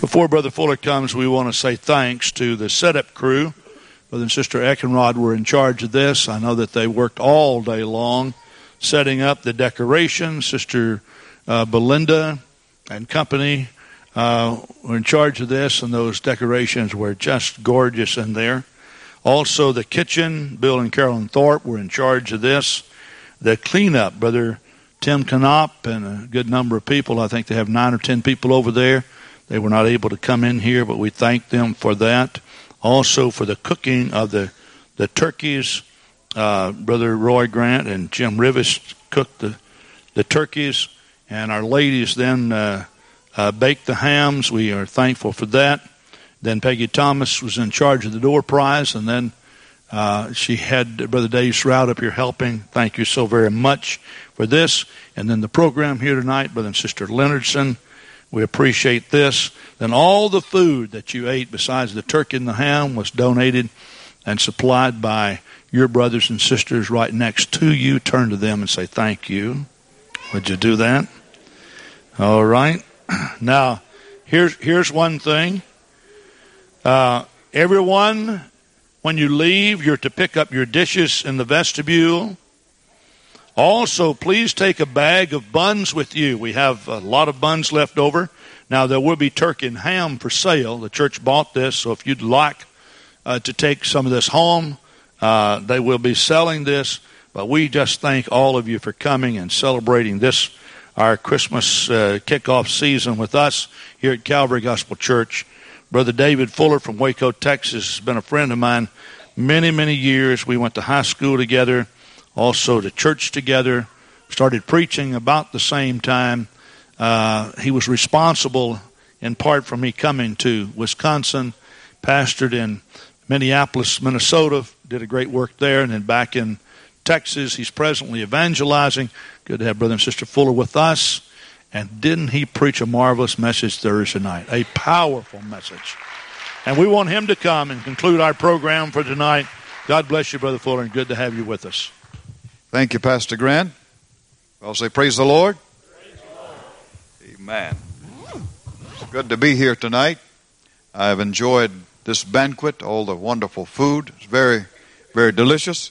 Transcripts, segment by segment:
Before Brother Fuller comes, we want to say thanks to the setup crew. Brother and Sister Eckenrod were in charge of this. I know that they worked all day long setting up the decoration. Sister uh, Belinda and company uh, were in charge of this, and those decorations were just gorgeous in there. Also, the kitchen, Bill and Carolyn Thorpe were in charge of this. The cleanup, Brother Tim Canop and a good number of people. I think they have nine or ten people over there. They were not able to come in here, but we thank them for that. Also, for the cooking of the, the turkeys. Uh, Brother Roy Grant and Jim Rivas cooked the, the turkeys, and our ladies then uh, uh, baked the hams. We are thankful for that. Then Peggy Thomas was in charge of the door prize, and then uh, she had Brother Dave Stroud up here helping. Thank you so very much for this. And then the program here tonight, Brother and Sister Leonardson. We appreciate this. Then all the food that you ate, besides the turkey and the ham, was donated and supplied by your brothers and sisters right next to you. Turn to them and say, Thank you. Would you do that? All right. Now, here's, here's one thing. Uh, everyone, when you leave, you're to pick up your dishes in the vestibule. Also, please take a bag of buns with you. We have a lot of buns left over. Now, there will be turkey and ham for sale. The church bought this, so if you'd like uh, to take some of this home, uh, they will be selling this. But we just thank all of you for coming and celebrating this, our Christmas uh, kickoff season with us here at Calvary Gospel Church. Brother David Fuller from Waco, Texas, has been a friend of mine many, many years. We went to high school together, also to church together, started preaching about the same time. Uh, he was responsible in part for me coming to Wisconsin, pastored in Minneapolis, Minnesota, did a great work there, and then back in Texas, he's presently evangelizing. Good to have Brother and Sister Fuller with us. And didn't he preach a marvelous message Thursday night? A powerful message. And we want him to come and conclude our program for tonight. God bless you, Brother Fuller, and good to have you with us. Thank you, Pastor Grant. I'll say, Praise the Lord. Praise. Amen. It's good to be here tonight. I've enjoyed this banquet, all the wonderful food. It's very, very delicious,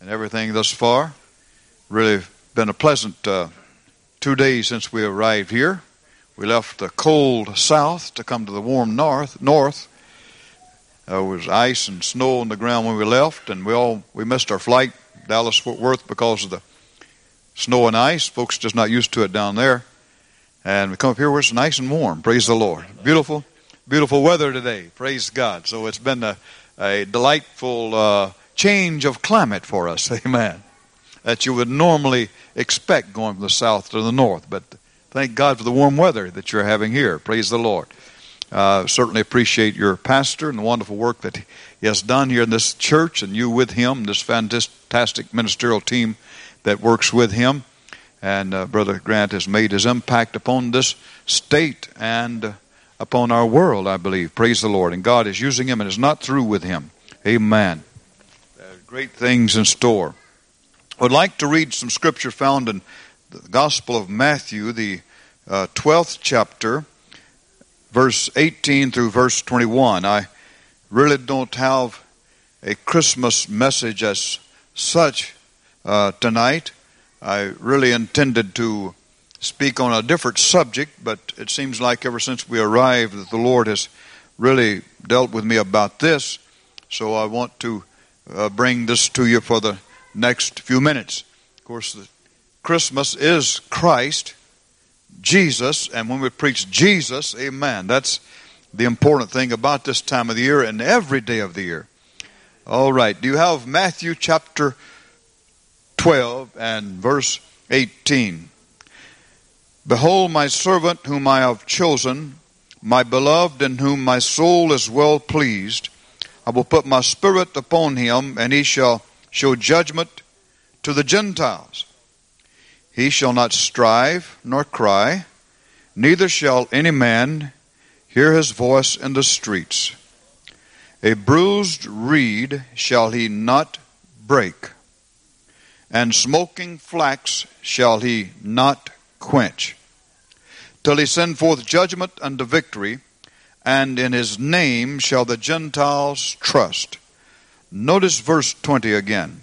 and everything thus far. Really been a pleasant uh, two days since we arrived here. We left the cold south to come to the warm north. North. There was ice and snow on the ground when we left, and we all we missed our flight Dallas Fort Worth because of the snow and ice. Folks just not used to it down there. And we come up here where it's nice and warm. Praise the Lord. Beautiful, beautiful weather today. Praise God. So it's been a, a delightful uh, change of climate for us. Amen that you would normally expect going from the south to the north. But thank God for the warm weather that you're having here. Praise the Lord. Uh, certainly appreciate your pastor and the wonderful work that he has done here in this church, and you with him, this fantastic ministerial team that works with him. And uh, Brother Grant has made his impact upon this state and uh, upon our world, I believe. Praise the Lord. And God is using him and is not through with him. Amen. great things in store. I would like to read some scripture found in the Gospel of Matthew, the uh, 12th chapter, verse 18 through verse 21. I really don't have a Christmas message as such uh, tonight. I really intended to speak on a different subject, but it seems like ever since we arrived that the Lord has really dealt with me about this. So I want to uh, bring this to you for the next few minutes. Of course, Christmas is Christ, Jesus, and when we preach Jesus, amen. That's the important thing about this time of the year and every day of the year. All right, do you have Matthew chapter 12 and verse 18? Behold, my servant whom I have chosen, my beloved in whom my soul is well pleased. I will put my spirit upon him, and he shall show judgment to the Gentiles. He shall not strive nor cry, neither shall any man hear his voice in the streets. A bruised reed shall he not break, and smoking flax shall he not quench, till he send forth judgment unto victory, and in his name shall the Gentiles trust. Notice verse 20 again.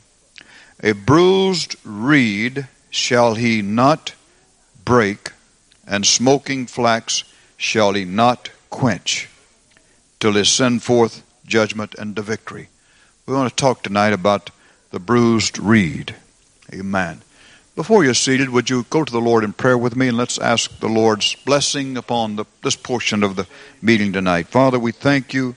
A bruised reed shall he not break, and smoking flax shall he not quench, till he send forth judgment and the victory. We want to talk tonight about the bruised reed. Amen. Before you're seated, would you go to the Lord in prayer with me and let's ask the Lord's blessing upon the, this portion of the meeting tonight. Father, we thank you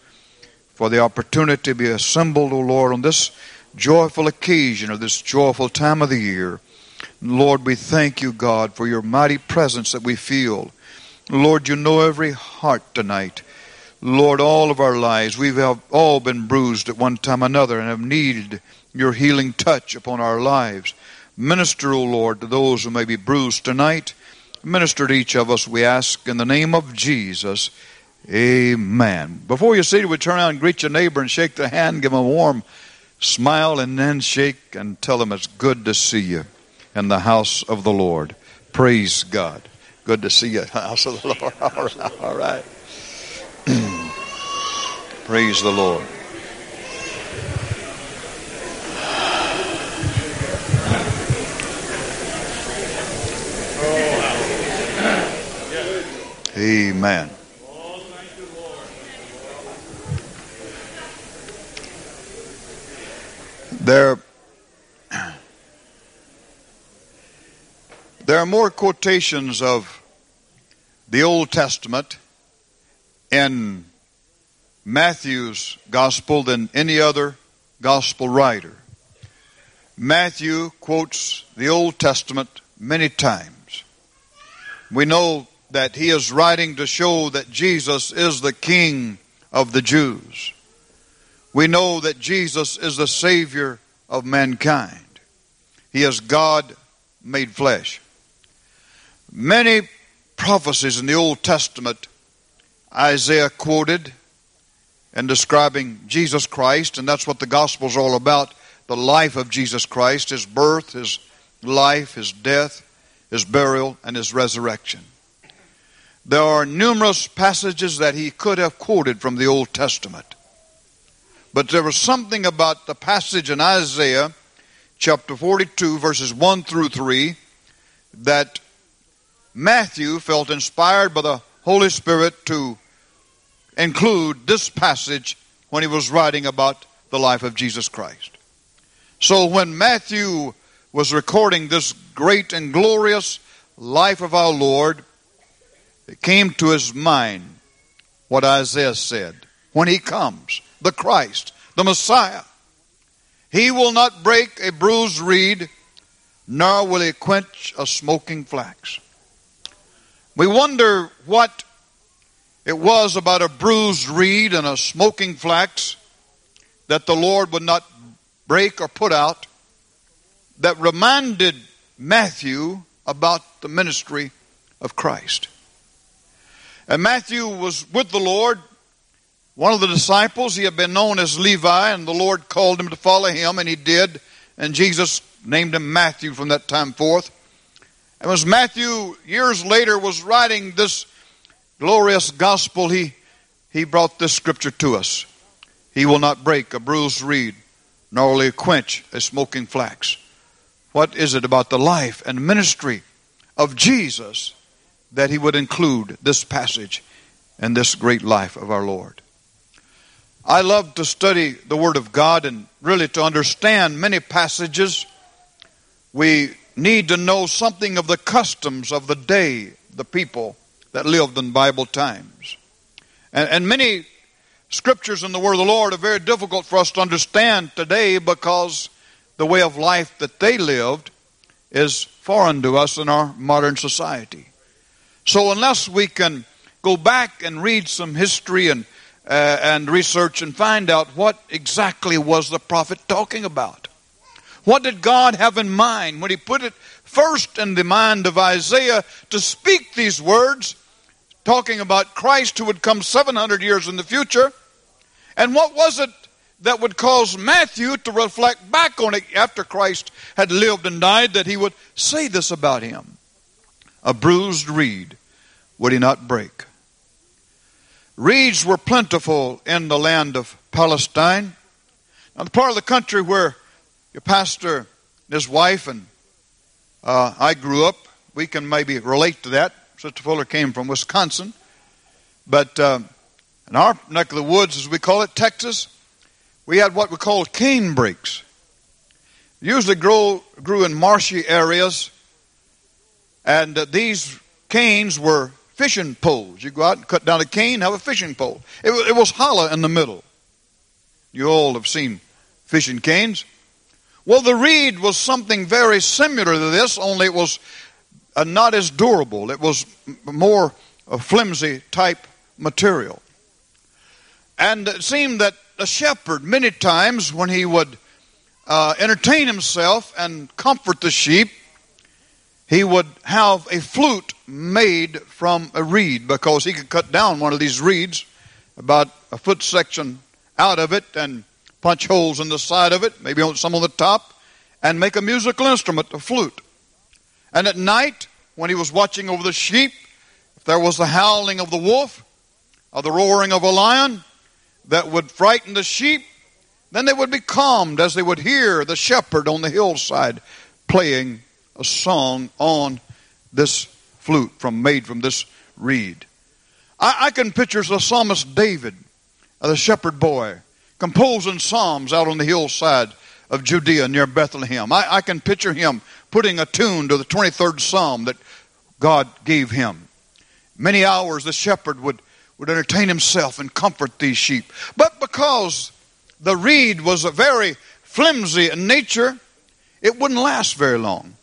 for the opportunity to be assembled, O Lord, on this joyful occasion of this joyful time of the year. Lord, we thank you, God, for your mighty presence that we feel. Lord, you know every heart tonight. Lord, all of our lives, we've all been bruised at one time or another and have needed your healing touch upon our lives. Minister, O Lord, to those who may be bruised tonight. Minister to each of us, we ask, in the name of Jesus. Amen. Before you sit, we turn around and greet your neighbor and shake their hand, give them a warm smile, and then shake and tell them it's good to see you in the house of the Lord. Praise God. Good to see you house of the Lord. All right. All right. Praise the Lord. Amen. There, there are more quotations of the Old Testament in Matthew's gospel than any other gospel writer. Matthew quotes the Old Testament many times. We know that he is writing to show that Jesus is the King of the Jews. We know that Jesus is the Savior of mankind. He is God made flesh. Many prophecies in the Old Testament, Isaiah quoted in describing Jesus Christ, and that's what the gospel is all about the life of Jesus Christ, his birth, his life, his death, his burial, and his resurrection. There are numerous passages that he could have quoted from the Old Testament. But there was something about the passage in Isaiah chapter 42, verses 1 through 3, that Matthew felt inspired by the Holy Spirit to include this passage when he was writing about the life of Jesus Christ. So when Matthew was recording this great and glorious life of our Lord, it came to his mind what Isaiah said. When he comes, the Christ, the Messiah, he will not break a bruised reed, nor will he quench a smoking flax. We wonder what it was about a bruised reed and a smoking flax that the Lord would not break or put out that reminded Matthew about the ministry of Christ. And Matthew was with the Lord, one of the disciples. He had been known as Levi, and the Lord called him to follow him, and he did. And Jesus named him Matthew from that time forth. And as Matthew, years later, was writing this glorious gospel, he, he brought this scripture to us. He will not break a bruised reed, nor will he quench a smoking flax. What is it about the life and ministry of Jesus that he would include this passage and this great life of our Lord. I love to study the Word of God and really to understand many passages. We need to know something of the customs of the day, the people that lived in Bible times. And, and many scriptures in the Word of the Lord are very difficult for us to understand today because the way of life that they lived is foreign to us in our modern society. So unless we can go back and read some history and uh, and research and find out what exactly was the prophet talking about. What did God have in mind when he put it first in the mind of Isaiah to speak these words, talking about Christ who would come 700 years in the future? And what was it that would cause Matthew to reflect back on it after Christ had lived and died that he would say this about him? A bruised reed would he not break. reeds were plentiful in the land of Palestine. Now, the part of the country where your pastor and his wife and uh, I grew up, we can maybe relate to that. Sister Fuller came from Wisconsin. But um, in our neck of the woods, as we call it, Texas, we had what we called canebrakes. Usually grow, grew in marshy areas, and uh, these canes were fishing poles. You go out and cut down a cane, have a fishing pole. It, it was hollow in the middle. You all have seen fishing canes. Well, the reed was something very similar to this, only it was uh, not as durable. It was more a flimsy type material. And it seemed that a shepherd, many times when he would uh, entertain himself and comfort the sheep, he would have a flute made from a reed because he could cut down one of these reeds, about a foot section out of it, and punch holes in the side of it, maybe on some on the top, and make a musical instrument, a flute. And at night, when he was watching over the sheep, if there was the howling of the wolf or the roaring of a lion that would frighten the sheep, then they would be calmed as they would hear the shepherd on the hillside playing a song on this flute from made from this reed. I, I can picture the psalmist David, the shepherd boy, composing psalms out on the hillside of Judea near Bethlehem. I, I can picture him putting a tune to the 23rd psalm that God gave him. Many hours the shepherd would, would entertain himself and comfort these sheep. But because the reed was very flimsy in nature, it wouldn't last very long.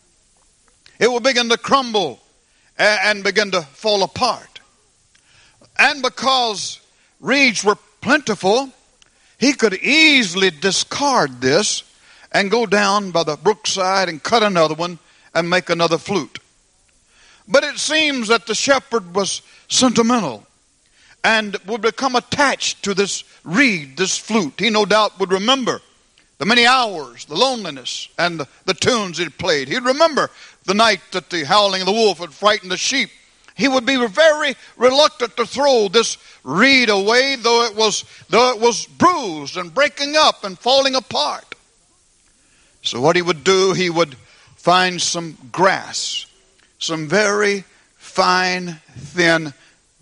It would begin to crumble and begin to fall apart. And because reeds were plentiful, he could easily discard this and go down by the brookside and cut another one and make another flute. But it seems that the shepherd was sentimental and would become attached to this reed, this flute. He no doubt would remember the many hours, the loneliness, and the, the tunes he'd played. He'd remember the night that the howling of the wolf had frightened the sheep he would be very reluctant to throw this reed away, though it was, though it was bruised and breaking up and falling apart. So, what he would do, he would find some grass, some very fine, thin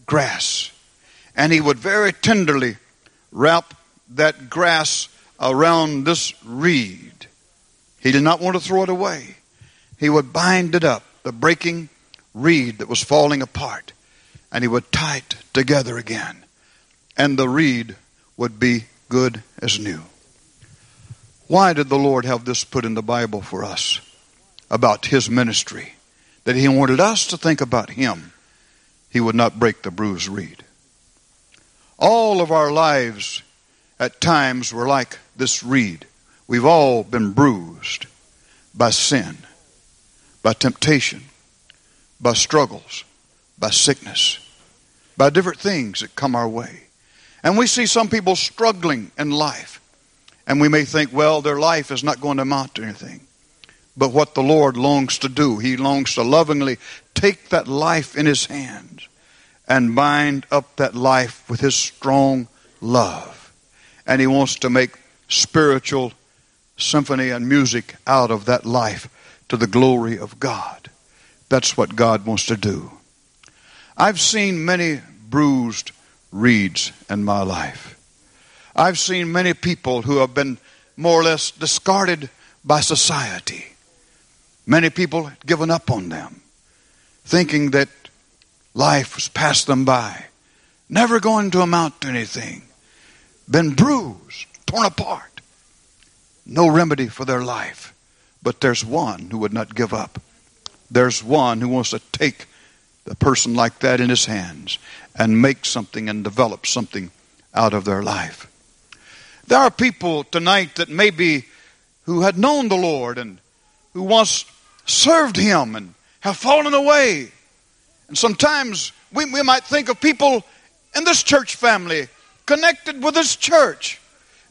grass, and he would very tenderly wrap that grass around this reed. He did not want to throw it away. He would bind it up, the breaking reed that was falling apart, and he would tie it together again, and the reed would be good as new. Why did the Lord have this put in the Bible for us about his ministry? That he wanted us to think about him. He would not break the bruised reed. All of our lives at times were like this reed. We've all been bruised by sin, by temptation, by struggles, by sickness, by different things that come our way. And we see some people struggling in life. And we may think, well, their life is not going to amount to anything. But what the Lord longs to do, He longs to lovingly take that life in His hands and bind up that life with His strong love. And He wants to make spiritual symphony and music out of that life to the glory of God. That's what God wants to do. I've seen many bruised reeds in my life. I've seen many people who have been more or less discarded by society. Many people given up on them, thinking that life has passed them by, never going to amount to anything, been bruised, torn apart. No remedy for their life. But there's one who would not give up there's one who wants to take a person like that in his hands and make something and develop something out of their life. There are people tonight that maybe who had known the Lord and who once served Him and have fallen away. And sometimes we, we might think of people in this church family connected with this church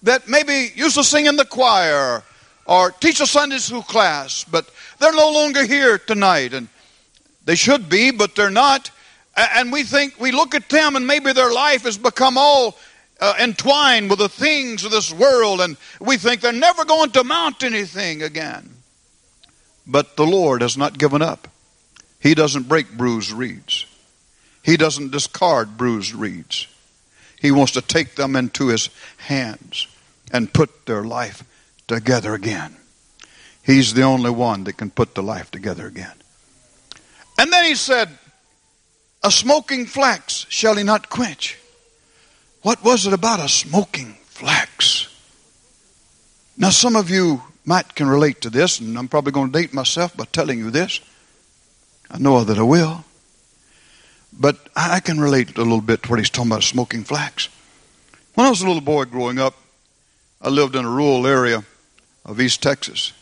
that maybe used to sing in the choir or teach a Sunday school class, but they're no longer here tonight. And they should be, but they're not. And we think, we look at them and maybe their life has become all uh, entwined with the things of this world and we think they're never going to mount anything again. But the Lord has not given up. He doesn't break bruised reeds. He doesn't discard bruised reeds. He wants to take them into his hands and put their life together again. He's the only one that can put the life together again. And then he said, A smoking flax shall he not quench. What was it about a smoking flax? Now, some of you might can relate to this, and I'm probably going to date myself by telling you this. I know that I will. But I can relate a little bit to what he's talking about smoking flax. When I was a little boy growing up, I lived in a rural area of East Texas.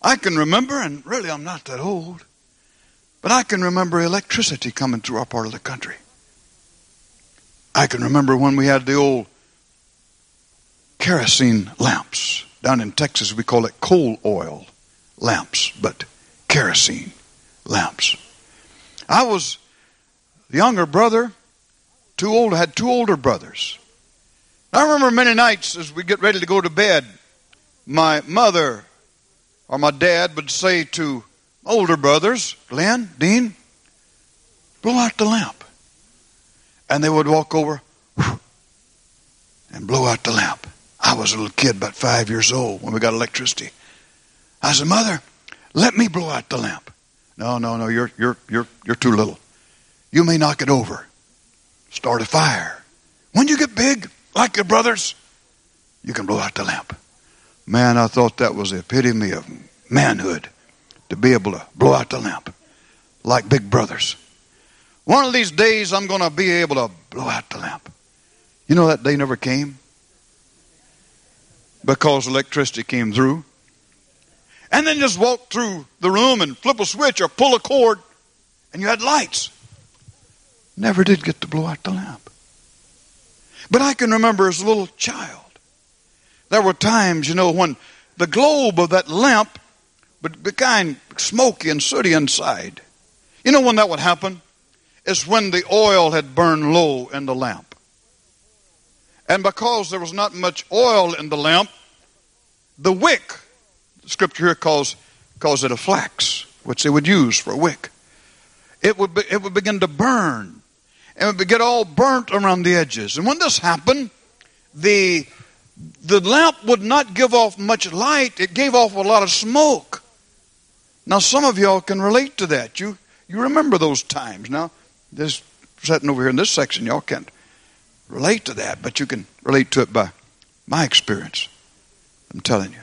I can remember, and really I'm not that old, but I can remember electricity coming through our part of the country. I can remember when we had the old kerosene lamps. Down in Texas, we call it coal oil lamps, but kerosene lamps. I was the younger brother, two old, had two older brothers. I remember many nights as we get ready to go to bed, my mother or my dad would say to older brothers, Glenn, Dean, blow out the lamp. And they would walk over and blow out the lamp. I was a little kid, about five years old, when we got electricity. I said, Mother, let me blow out the lamp. No, no, no, you're, you're, you're, you're too little. You may knock it over, start a fire. When you get big, like your brothers, you can blow out the lamp. Man, I thought that was the epitome of manhood to be able to blow out the lamp like big brothers. One of these days, I'm going to be able to blow out the lamp. You know that day never came? Because electricity came through. And then just walk through the room and flip a switch or pull a cord, and you had lights. Never did get to blow out the lamp. But I can remember as a little child, there were times, you know, when the globe of that lamp would become smoky and sooty inside. You know when that would happen? It's when the oil had burned low in the lamp. And because there was not much oil in the lamp, the wick, the scripture here calls, calls it a flax, which they would use for a wick. It would, be, it would begin to burn and it would get all burnt around the edges. And when this happened, the the lamp would not give off much light, it gave off a lot of smoke. Now, some of y'all can relate to that. You, you remember those times. Now, this sitting over here in this section, y'all can't relate to that, but you can relate to it by my experience. I'm telling you.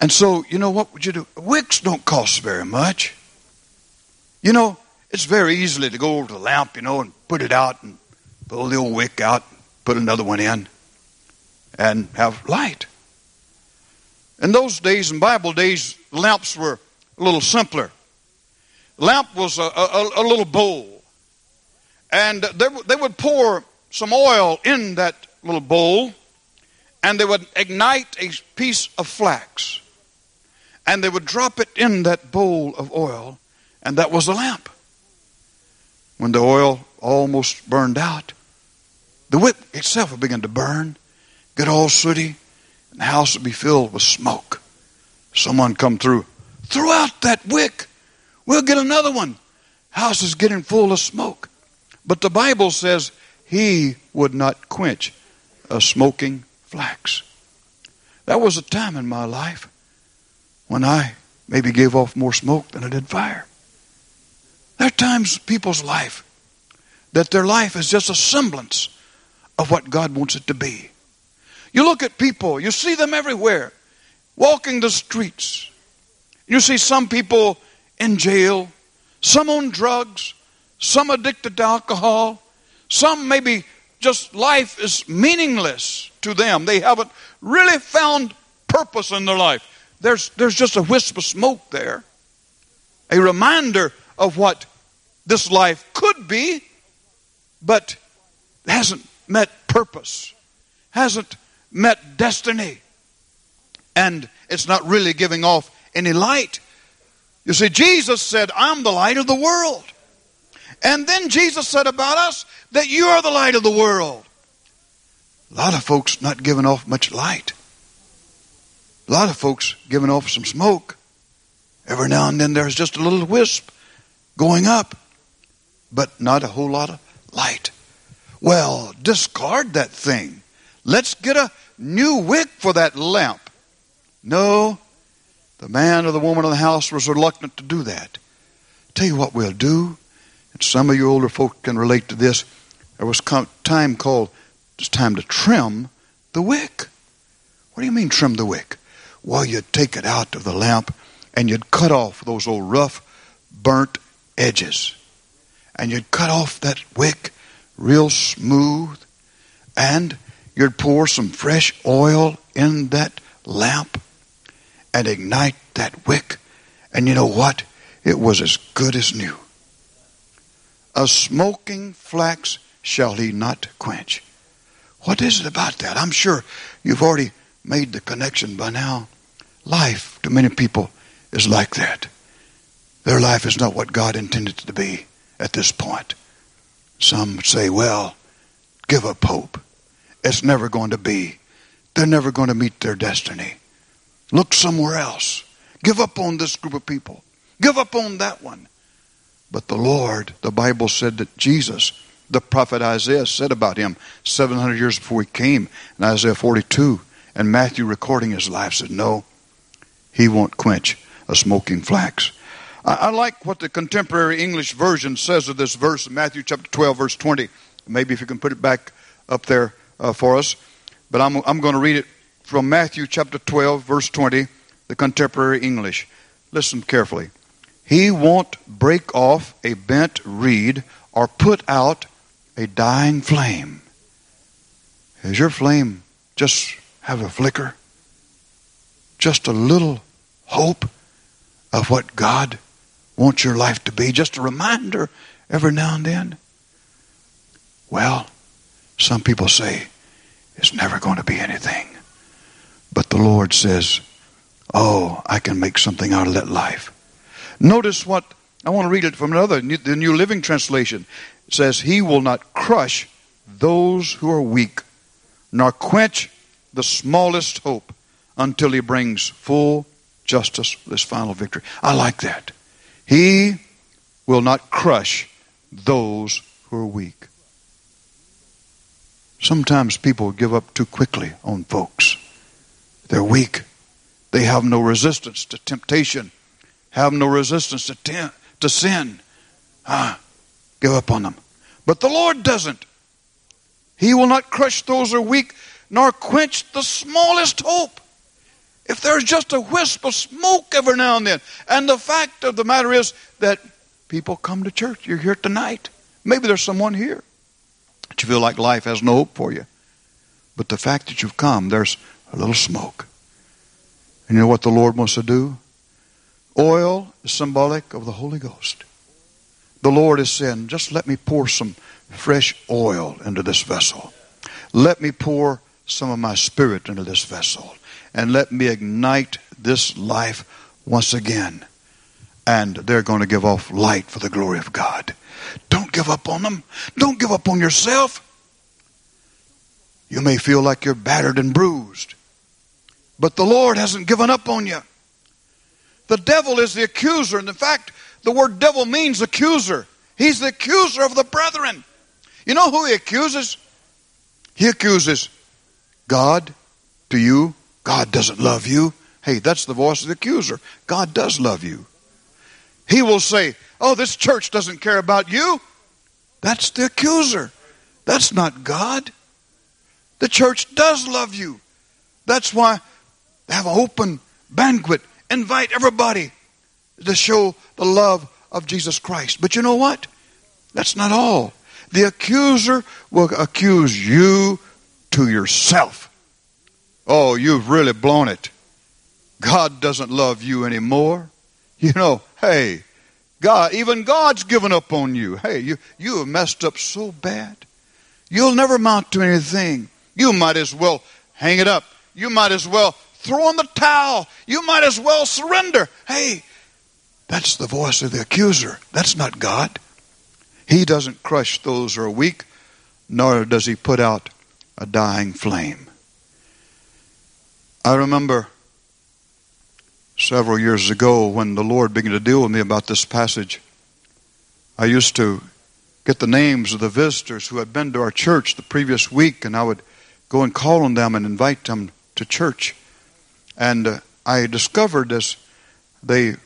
And so, you know, what would you do? Wicks don't cost very much. You know, it's very easily to go over to the lamp, you know, and put it out and pull the old wick out, put another one in, and have light. In those days, in Bible days, lamps were a little simpler. Lamp was a, a, a little bowl, and they, they would pour some oil in that little bowl, and they would ignite a piece of flax, and they would drop it in that bowl of oil, and that was the lamp when the oil almost burned out, the wick itself would begin to burn, get all sooty, and the house would be filled with smoke. Someone come through, throw out that wick. We'll get another one. House is getting full of smoke. But the Bible says he would not quench a smoking flax. That was a time in my life when I maybe gave off more smoke than I did fire. There are times in people's life that their life is just a semblance of what God wants it to be. You look at people, you see them everywhere, walking the streets. You see some people in jail, some on drugs, some addicted to alcohol, some maybe just life is meaningless to them. They haven't really found purpose in their life. There's, there's just a wisp of smoke there, a reminder of what this life could be, but hasn't met purpose, hasn't met destiny, and it's not really giving off any light. You see, Jesus said, I'm the light of the world. And then Jesus said about us that you are the light of the world. A lot of folks not giving off much light. A lot of folks giving off some smoke. Every now and then there's just a little wisp going up, but not a whole lot of light. Well, discard that thing. Let's get a new wick for that lamp. No, the man or the woman of the house was reluctant to do that. Tell you what we'll do, and some of you older folk can relate to this. There was time called, it's time to trim the wick. What do you mean trim the wick? Well, you'd take it out of the lamp and you'd cut off those old rough, burnt edges. And you'd cut off that wick real smooth and you'd pour some fresh oil in that lamp and ignite that wick. And you know what? It was as good as new. A smoking flax shall he not quench. What is it about that? I'm sure you've already made the connection by now. Life, to many people, is like that. Their life is not what God intended it to be at this point. Some say, well, give up hope. It's never going to be. They're never going to meet their destiny. Look somewhere else. Give up on this group of people. Give up on that one. But the Lord, the Bible said that Jesus, the prophet Isaiah said about him 700 years before he came in Isaiah 42. And Matthew, recording his life, said, No, he won't quench a smoking flax. I, I like what the contemporary English version says of this verse in Matthew chapter 12, verse 20. Maybe if you can put it back up there uh, for us. But I'm, I'm going to read it from Matthew chapter 12, verse 20, the contemporary English. Listen carefully. He won't break off a bent reed or put out a dying flame. Has your flame just have a flicker? Just a little hope of what God wants your life to be? Just a reminder every now and then? Well, some people say it's never going to be anything. But the Lord says, Oh, I can make something out of that life. Notice what, I want to read it from another, the New Living Translation. It says, He will not crush those who are weak, nor quench the smallest hope until He brings full justice, this final victory. I like that. He will not crush those who are weak. Sometimes people give up too quickly on folks. They're weak. They have no resistance to temptation, have no resistance to, to sin. Ah, give up on them. But the Lord doesn't. He will not crush those who are weak, nor quench the smallest hope. If there's just a wisp of smoke every now and then. And the fact of the matter is that people come to church. You're here tonight. Maybe there's someone here that you feel like life has no hope for you. But the fact that you've come, there's a little smoke. And you know what the Lord wants to do? Oil is symbolic of the Holy Ghost. The Lord is saying, just let me pour some fresh oil into this vessel. Let me pour some of my spirit into this vessel. And let me ignite this life once again. And they're going to give off light for the glory of God. Don't give up on them. Don't give up on yourself. You may feel like you're battered and bruised. But the Lord hasn't given up on you. The devil is the accuser. And in fact, the word devil means accuser. He's the accuser of the brethren. You know who he accuses? He accuses God to you. God doesn't love you. Hey, that's the voice of the accuser. God does love you. He will say, Oh, this church doesn't care about you. That's the accuser. That's not God. The church does love you. That's why they have an open banquet. Invite everybody to show the love of Jesus Christ. But you know what? That's not all. The accuser will accuse you to yourself. Oh, you've really blown it. God doesn't love you anymore. You know, hey, God, even God's given up on you. Hey, you, you have messed up so bad. You'll never amount to anything. You might as well hang it up. You might as well throw in the towel. You might as well surrender. Hey, that's the voice of the accuser. That's not God. He doesn't crush those who are weak, nor does he put out a dying flame. I remember several years ago when the Lord began to deal with me about this passage. I used to get the names of the visitors who had been to our church the previous week, and I would go and call on them and invite them to church. And uh, I discovered as they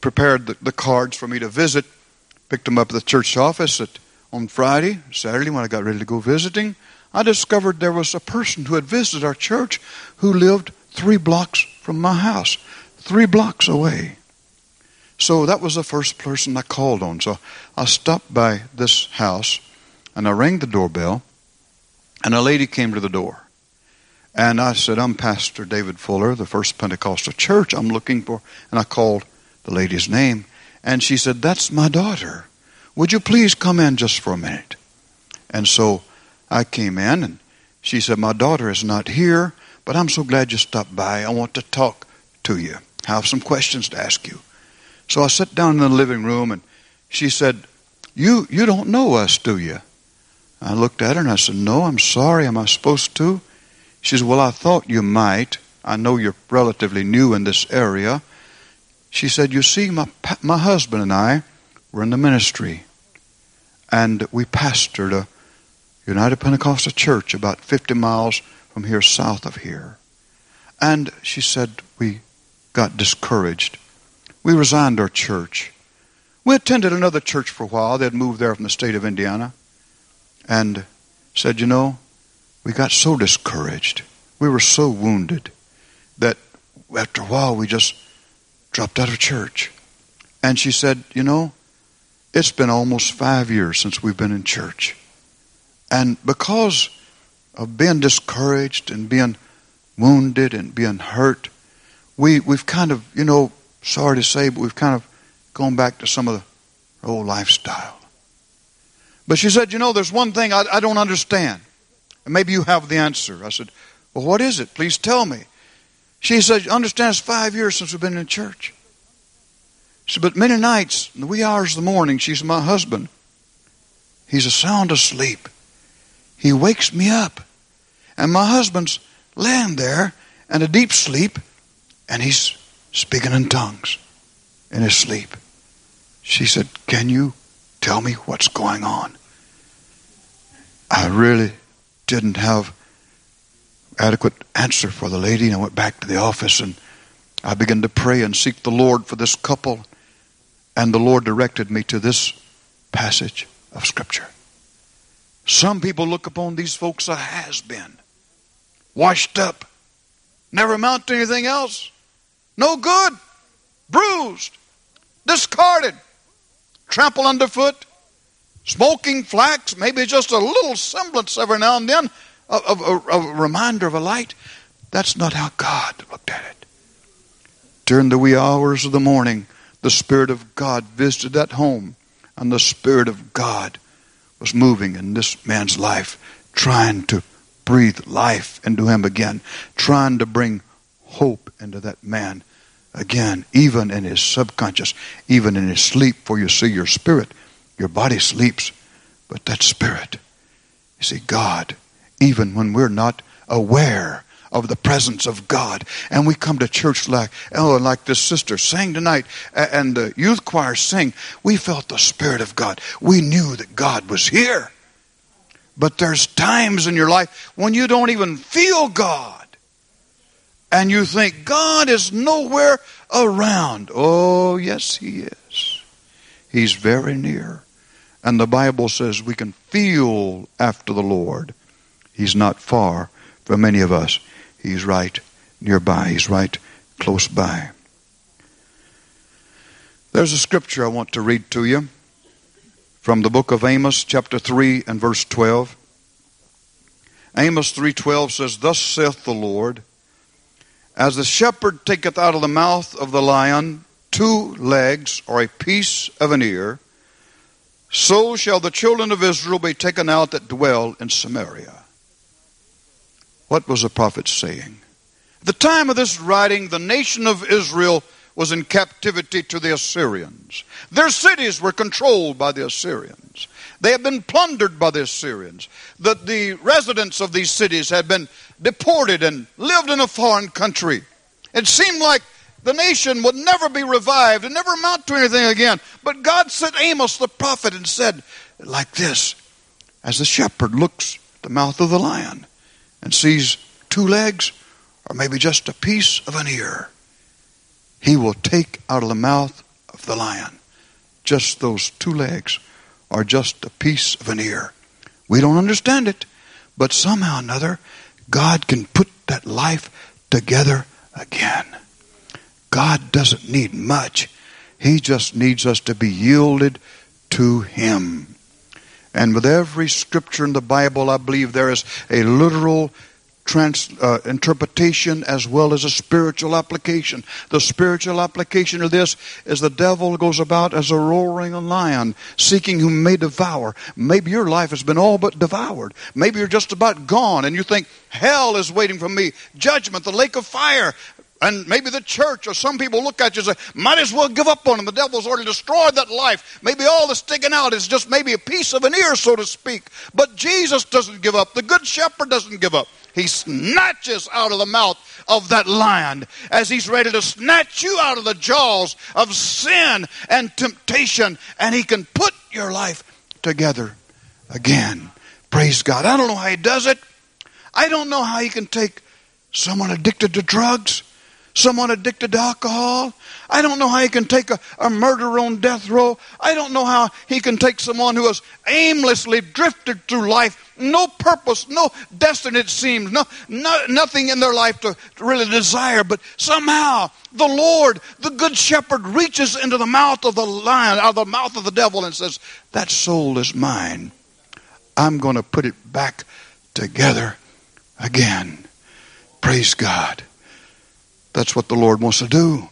prepared the, the, cards for me to visit, picked them up at the church office at, on Friday, Saturday when I got ready to go visiting. I discovered there was a person who had visited our church who lived three blocks from my house, three blocks away. So that was the first person I called on. So I stopped by this house and I rang the doorbell, and a lady came to the door. And I said, I'm Pastor David Fuller, the First Pentecostal Church. I'm looking for, and I called the lady's name. And she said, That's my daughter. Would you please come in just for a minute? And so I came in, and she said, My daughter is not here, but I'm so glad you stopped by. I want to talk to you. I have some questions to ask you. So I sat down in the living room and she said, You you don't know us, do you? I looked at her and I said, No, I'm sorry. Am I supposed to? She said, Well, I thought you might. I know you're relatively new in this area. She said, You see, my, my husband and I were in the ministry, and we pastored a United Pentecostal church about 50 miles from here, south of here. And she said, We got discouraged we resigned our church. We attended another church for a while. They had moved there from the state of Indiana. And said, you know, we got so discouraged. We were so wounded that after a while we just dropped out of church. And she said, you know, it's been almost five years since we've been in church. And because of being discouraged and being wounded and being hurt, we, we've kind of, you know, sorry to say, but we've kind of gone back to some of the old lifestyle. But she said, You know, there's one thing I, I don't understand. And maybe you have the answer. I said, Well, what is it? Please tell me. She said, Understand, it's five years since we've been in church. She said, But many nights, in the wee hours of the morning, she's my husband. He's a sound asleep. He wakes me up. And my husband's laying there in a deep sleep, and he's speaking in tongues in his sleep. She said, Can you tell me what's going on? I really didn't have adequate answer for the lady, and I went back to the office and I began to pray and seek the Lord for this couple. And the Lord directed me to this passage of Scripture. Some people look upon these folks a has been, washed up, never amount to anything else. No good. Bruised. Discarded. Trampled underfoot. Smoking flax. Maybe just a little semblance every now and then of, a reminder of a light. That's not how God looked at it. During the wee hours of the morning, the Spirit of God visited that home, and the Spirit of God was moving in this man's life, trying to breathe life into him again, trying to bring hope into that man again, even in his subconscious, even in his sleep. For you see, your spirit, your body sleeps, but that spirit, you see, God, even when we're not aware of the presence of God. And we come to church like, oh, like this sister sang tonight, and the youth choir sang. We felt the Spirit of God. We knew that God was here. But there's times in your life when you don't even feel God and you think God is nowhere around. Oh, yes, He is. He's very near. And the Bible says we can feel after the Lord. He's not far from many of us. He's right nearby, He's right close by. There's a scripture I want to read to you from the book of Amos chapter 3 and verse 12. Amos 3:12 says, "Thus saith the Lord, as the shepherd taketh out of the mouth of the lion two legs or a piece of an ear, so shall the children of Israel be taken out that dwell in Samaria. What was the prophet saying? At the time of this writing, the nation of Israel was in captivity to the Assyrians. Their cities were controlled by the Assyrians. They had been plundered by the Assyrians. The, the residents of these cities had been deported and lived in a foreign country. It seemed like the nation would never be revived and never amount to anything again. But God sent Amos the prophet and said, like this, as the shepherd looks at the mouth of the lion and sees two legs or maybe just a piece of an ear, he will take out of the mouth of the lion just those two legs or just a piece of an ear. We don't understand it, but somehow or another, God can put that life together again. God doesn't need much. He just needs us to be yielded to Him. And with every scripture in the Bible, I believe there is a literal trans, uh, interpretation as well as a spiritual application. The spiritual application of this is the devil goes about as a roaring lion, seeking whom may devour. Maybe your life has been all but devoured. Maybe you're just about gone and you think hell is waiting for me, judgment, the lake of fire. And maybe the church or some people look at you and say, might as well give up on him. The devil's already destroyed that life. Maybe all that's sticking out is just maybe a piece of an ear, so to speak. But Jesus doesn't give up. The good shepherd doesn't give up. He snatches out of the mouth of that lion as he's ready to snatch you out of the jaws of sin and temptation. And he can put your life together again. Praise God. I don't know how he does it. I don't know how he can take someone addicted to drugs someone addicted to alcohol. I don't know how he can take a, a murderer on death row. I don't know how he can take someone who has aimlessly drifted through life, no purpose, no destiny, it seems, no, no, nothing in their life to, to really desire. But somehow the Lord, the good shepherd, reaches into the mouth of the lion, out of the mouth of the devil, and says, That soul is mine. I'm going to put it back together again. Praise God. That's what the Lord wants to do.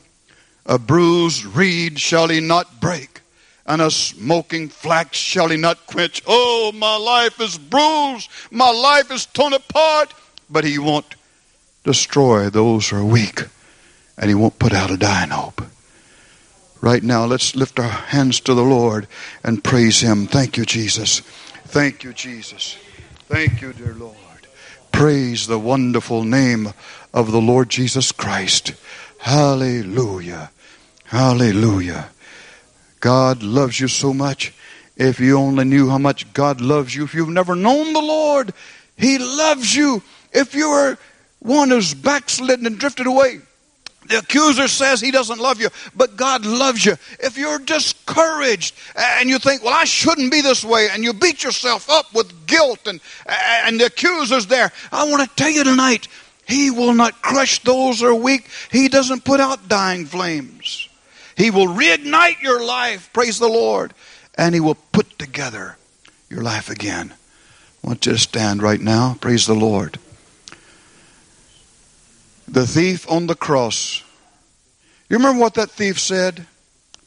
A bruised reed shall he not break, and a smoking flax shall he not quench. Oh, my life is bruised, my life is torn apart, but he won't destroy those who are weak, and he won't put out a dying hope. Right now, let's lift our hands to the Lord and praise him. Thank you, Jesus. Thank you, Jesus. Thank you, dear Lord. Praise the wonderful name of the Lord Jesus Christ. Hallelujah. Hallelujah. God loves you so much. If you only knew how much God loves you, if you've never known the Lord, He loves you. If you are one who's backslidden and drifted away, the accuser says he doesn't love you, but God loves you. If you're discouraged and you think, well, I shouldn't be this way, and you beat yourself up with guilt and, and the accuser's there, I want to tell you tonight, he will not crush those who are weak. He doesn't put out dying flames. He will reignite your life, praise the Lord, and He will put together your life again. I want you to stand right now, praise the Lord. The thief on the cross. You remember what that thief said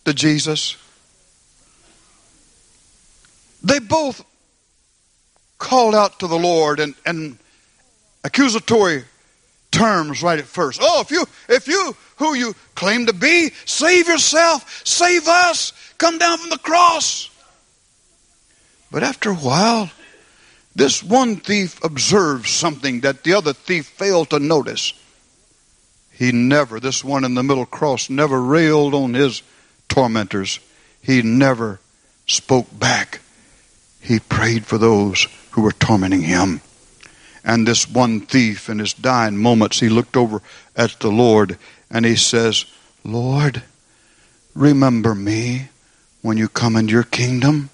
to Jesus? They both called out to the Lord and, and accusatory terms right at first. Oh, if you if you who you claim to be, save yourself, save us, come down from the cross. But after a while, this one thief observed something that the other thief failed to notice. He never, this one in the middle cross, never railed on his tormentors. He never spoke back. He prayed for those who were tormenting him. And this one thief, in his dying moments, he looked over at the Lord and he says, Lord, remember me when you come into your kingdom.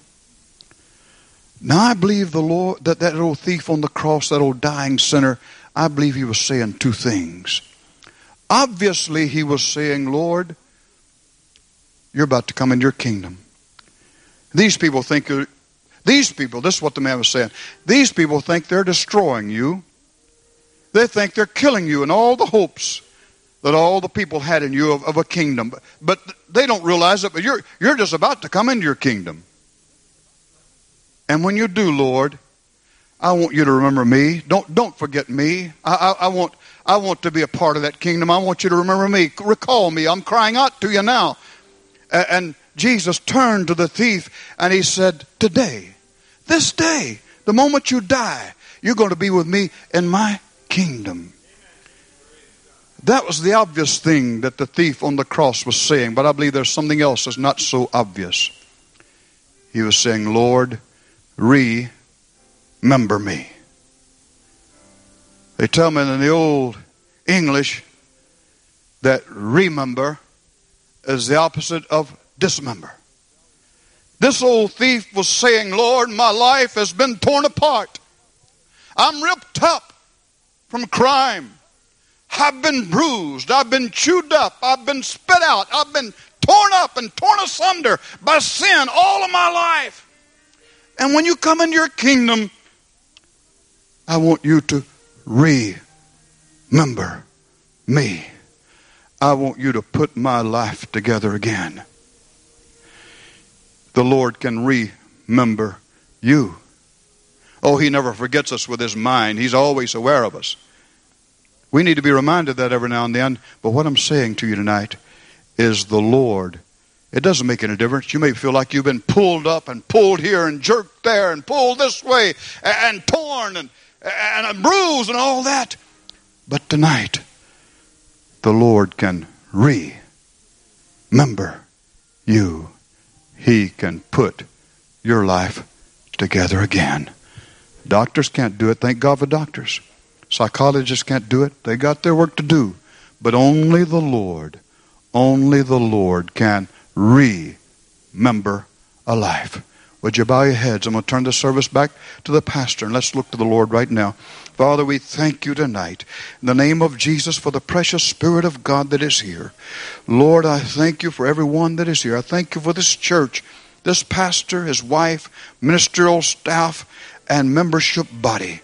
Now I believe the Lord that that old thief on the cross, that old dying sinner, I believe he was saying two things. Obviously, he was saying, Lord, you're about to come into your kingdom. These people think these people, this is what the man was saying. These people think they're destroying you. They think they're killing you and all the hopes that all the people had in you of, of a kingdom. But, but they don't realize it, but you're, you're just about to come into your kingdom. And when you do, Lord, I want you to remember me. Don't, don't forget me. I, I, I, want, I want to be a part of that kingdom. I want you to remember me. Recall me. I'm crying out to you now. And Jesus turned to the thief and he said, Today this day, the moment you die, you're going to be with me in my kingdom. That was the obvious thing that the thief on the cross was saying, but I believe there's something else that's not so obvious. He was saying, Lord, remember me. They tell me in the old English that remember is the opposite of dismember. This old thief was saying, Lord, my life has been torn apart. I'm ripped up from crime. I've been bruised. I've been chewed up. I've been spit out. I've been torn up and torn asunder by sin all of my life. And when you come into your kingdom, I want you to remember me. I want you to put my life together again. The Lord can remember you. Oh, He never forgets us with His mind. He's always aware of us. We need to be reminded that every now and then. But what I'm saying to you tonight is the Lord. It doesn't make any difference. You may feel like you've been pulled up and pulled here and jerked there and pulled this way and, and torn and, and bruised and all that. But tonight, the Lord can remember you. He can put your life together again. Doctors can't do it. Thank God for doctors. Psychologists can't do it. They got their work to do. But only the Lord, only the Lord can remember a life. Would you bow your heads? I'm going to turn the service back to the pastor and let's look to the Lord right now. Father, we thank you tonight in the name of Jesus for the precious Spirit of God that is here. Lord, I thank you for everyone that is here. I thank you for this church, this pastor, his wife, ministerial staff, and membership body.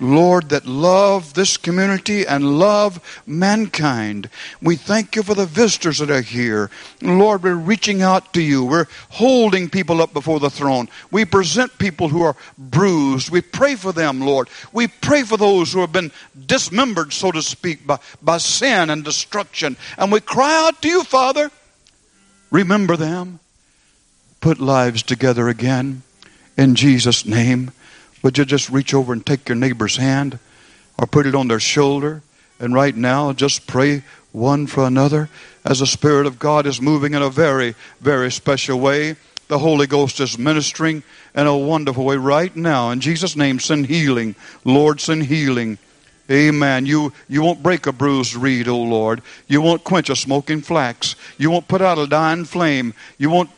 Lord, that love this community and love mankind. We thank you for the visitors that are here. Lord, we're reaching out to you. We're holding people up before the throne. We present people who are bruised. We pray for them, Lord. We pray for those who have been dismembered, so to speak, by, by sin and destruction. And we cry out to you, Father. Remember them. Put lives together again. In Jesus' name. Would you just reach over and take your neighbor's hand or put it on their shoulder? And right now, just pray one for another as the Spirit of God is moving in a very, very special way. The Holy Ghost is ministering in a wonderful way right now. In Jesus' name, send healing. Lord, send healing. Amen. You, you won't break a bruised reed, O Lord. You won't quench a smoking flax. You won't put out a dying flame. You won't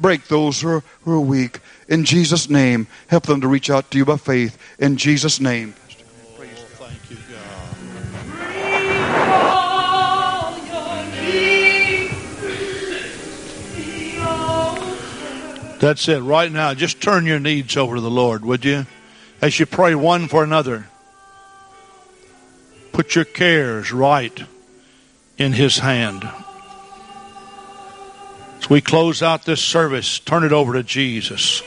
break those who are, who are weak. In Jesus' name, help them to reach out to you by faith. In Jesus' name. Oh. That's it. Right now, just turn your needs over to the Lord, would you? As you pray one for another, put your cares right in His hand. As we close out this service, turn it over to Jesus.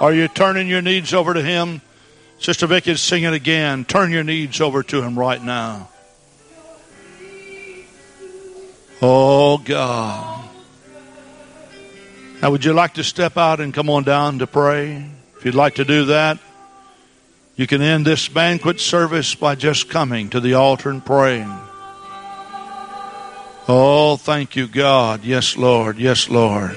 Are you turning your needs over to Him? Sister Vicky is singing again. Turn your needs over to Him right now. Oh, God. Now, would you like to step out and come on down to pray? If you'd like to do that, you can end this banquet service by just coming to the altar and praying. Oh, thank you, God. Yes, Lord. Yes, Lord.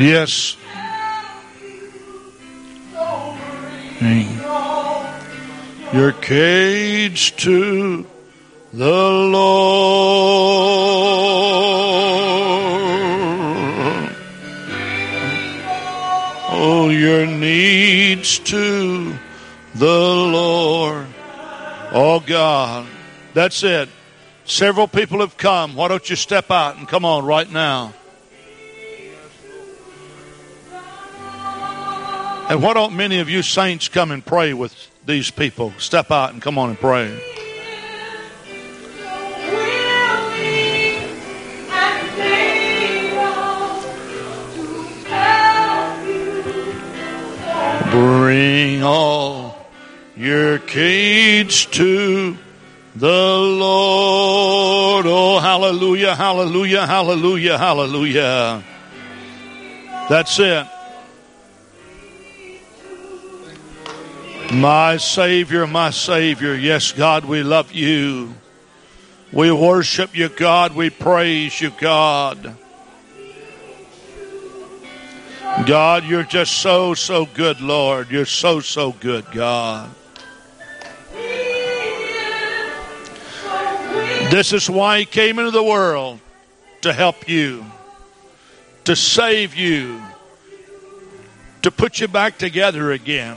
Yes. Your cage to the Lord. Oh, your needs to the Lord. Oh, God. That's it. Several people have come. Why don't you step out and come on right now? And why don't many of you saints come and pray with these people? Step out and come on and pray. Bring all your kids to the Lord. Oh, hallelujah, hallelujah, hallelujah, hallelujah. That's it. My Savior, my Savior. Yes, God, we love you. We worship you, God. We praise you, God. God, you're just so, so good, Lord. You're so, so good, God. This is why He came into the world to help you, to save you, to put you back together again.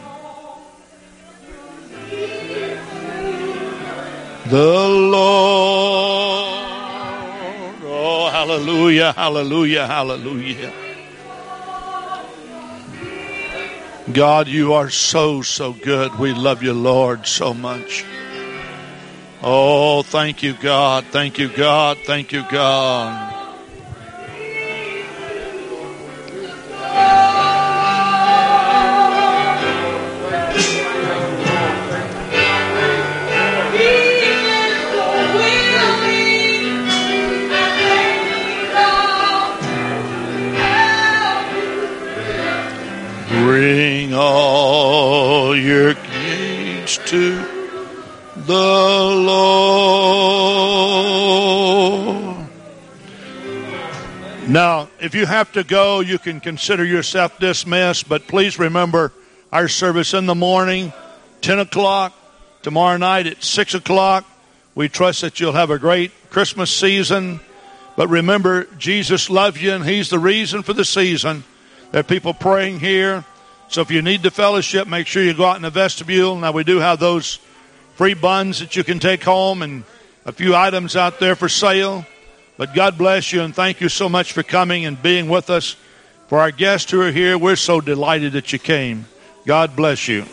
The Lord. Oh, hallelujah, hallelujah, hallelujah. God, you are so, so good. We love you, Lord, so much. Oh, thank you, God. Thank you, God. Thank you, God. If you have to go, you can consider yourself dismissed, but please remember our service in the morning, 10 o'clock, tomorrow night at 6 o'clock. We trust that you'll have a great Christmas season. But remember, Jesus loves you, and He's the reason for the season. There are people praying here. So if you need the fellowship, make sure you go out in the vestibule. Now, we do have those free buns that you can take home and a few items out there for sale. But God bless you and thank you so much for coming and being with us. For our guests who are here, we're so delighted that you came. God bless you.